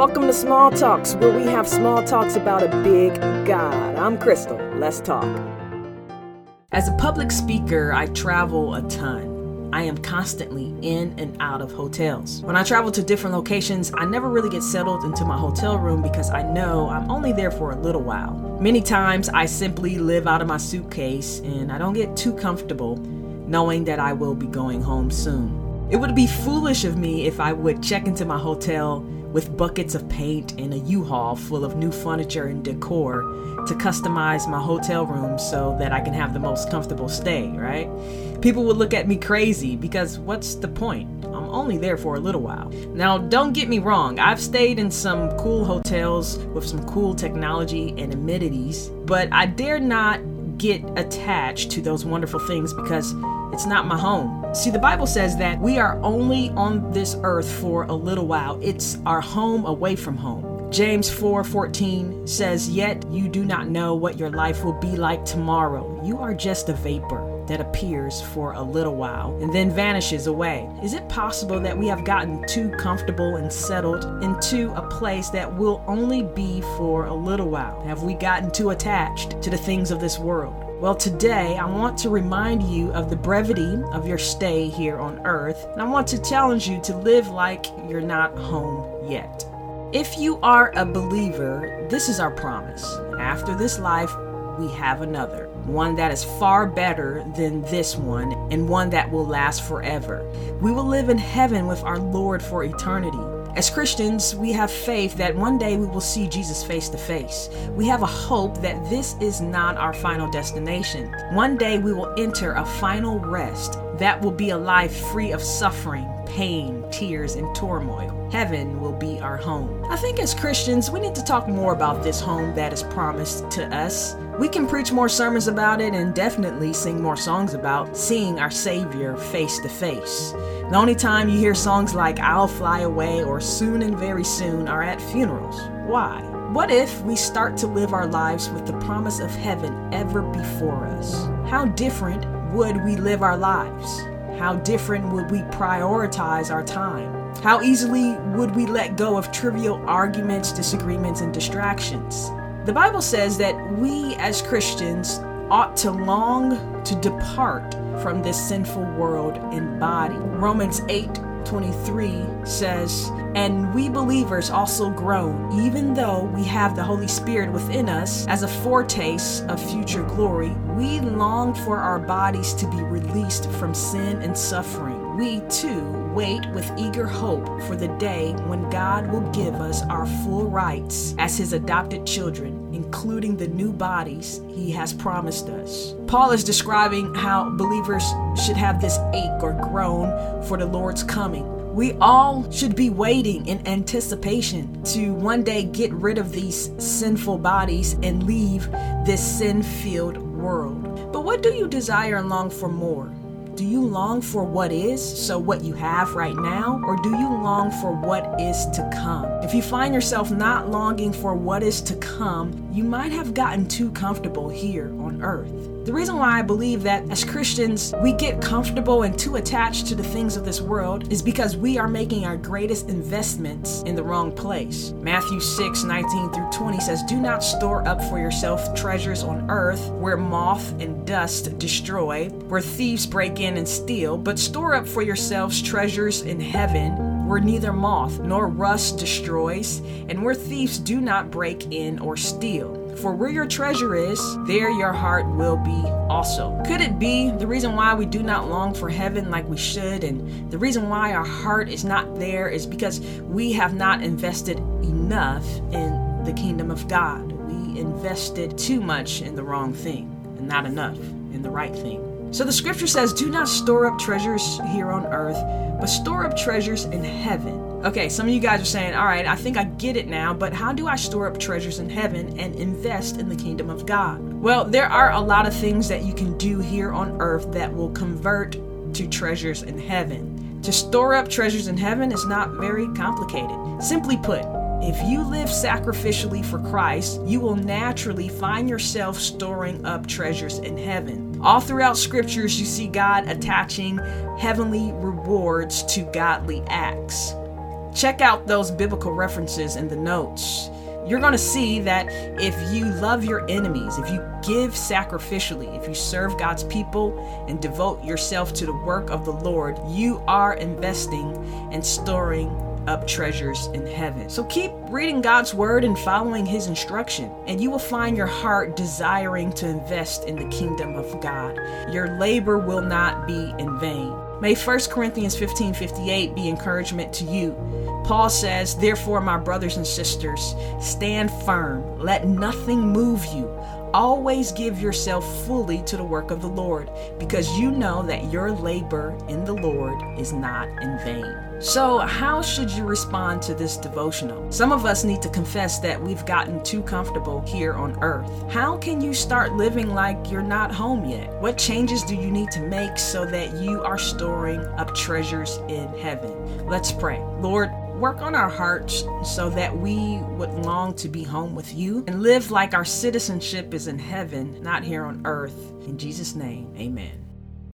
Welcome to Small Talks, where we have small talks about a big God. I'm Crystal. Let's talk. As a public speaker, I travel a ton. I am constantly in and out of hotels. When I travel to different locations, I never really get settled into my hotel room because I know I'm only there for a little while. Many times, I simply live out of my suitcase and I don't get too comfortable knowing that I will be going home soon. It would be foolish of me if I would check into my hotel with buckets of paint and a U-Haul full of new furniture and decor to customize my hotel room so that I can have the most comfortable stay, right? People would look at me crazy because what's the point? I'm only there for a little while. Now, don't get me wrong, I've stayed in some cool hotels with some cool technology and amenities, but I dare not get attached to those wonderful things because it's not my home. See, the Bible says that we are only on this earth for a little while. It's our home away from home. James 4:14 says, "Yet you do not know what your life will be like tomorrow. You are just a vapor that appears for a little while and then vanishes away." Is it possible that we have gotten too comfortable and settled into a place that will only be for a little while? Have we gotten too attached to the things of this world? Well, today I want to remind you of the brevity of your stay here on earth, and I want to challenge you to live like you're not home yet. If you are a believer, this is our promise. After this life, we have another, one that is far better than this one, and one that will last forever. We will live in heaven with our Lord for eternity. As Christians, we have faith that one day we will see Jesus face to face. We have a hope that this is not our final destination. One day we will enter a final rest that will be a life free of suffering, pain, tears, and turmoil. Heaven will be our home. I think as Christians, we need to talk more about this home that is promised to us. We can preach more sermons about it and definitely sing more songs about seeing our Savior face to face. The only time you hear songs like I'll Fly Away or Soon and Very Soon are at funerals. Why? What if we start to live our lives with the promise of heaven ever before us? How different would we live our lives? How different would we prioritize our time? How easily would we let go of trivial arguments, disagreements, and distractions? The Bible says that we as Christians ought to long to depart from this sinful world and body. Romans 8 23 says, And we believers also groan, even though we have the Holy Spirit within us as a foretaste of future glory. We long for our bodies to be released from sin and suffering. We too wait with eager hope for the day when God will give us our full rights as His adopted children, including the new bodies He has promised us. Paul is describing how believers should have this ache or groan for the Lord's coming. We all should be waiting in anticipation to one day get rid of these sinful bodies and leave this sin filled world. But what do you desire and long for more? Do you long for what is, so what you have right now, or do you long for what is to come? If you find yourself not longing for what is to come, you might have gotten too comfortable here on earth. The reason why I believe that as Christians we get comfortable and too attached to the things of this world is because we are making our greatest investments in the wrong place. Matthew 6 19 through 20 says, Do not store up for yourself treasures on earth where moth and dust destroy, where thieves break in and steal, but store up for yourselves treasures in heaven where neither moth nor rust destroys, and where thieves do not break in or steal. For where your treasure is, there your heart will be also. Could it be the reason why we do not long for heaven like we should, and the reason why our heart is not there is because we have not invested enough in the kingdom of God? We invested too much in the wrong thing and not enough in the right thing. So the scripture says, Do not store up treasures here on earth, but store up treasures in heaven. Okay, some of you guys are saying, All right, I think I get it now, but how do I store up treasures in heaven and invest in the kingdom of God? Well, there are a lot of things that you can do here on earth that will convert to treasures in heaven. To store up treasures in heaven is not very complicated. Simply put, if you live sacrificially for Christ, you will naturally find yourself storing up treasures in heaven. All throughout scriptures, you see God attaching heavenly rewards to godly acts. Check out those biblical references in the notes. You're going to see that if you love your enemies, if you give sacrificially, if you serve God's people and devote yourself to the work of the Lord, you are investing and storing up treasures in heaven. So keep reading God's word and following his instruction, and you will find your heart desiring to invest in the kingdom of God. Your labor will not be in vain. May 1 Corinthians 15 58 be encouragement to you. Paul says, Therefore, my brothers and sisters, stand firm, let nothing move you. Always give yourself fully to the work of the Lord, because you know that your labor in the Lord is not in vain. So, how should you respond to this devotional? Some of us need to confess that we've gotten too comfortable here on earth. How can you start living like you're not home yet? What changes do you need to make so that you are storing up treasures in heaven? Let's pray. Lord, Work on our hearts so that we would long to be home with you and live like our citizenship is in heaven, not here on earth. In Jesus' name, amen.